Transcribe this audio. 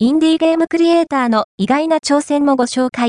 インディーゲームクリエイターの意外な挑戦もご紹介。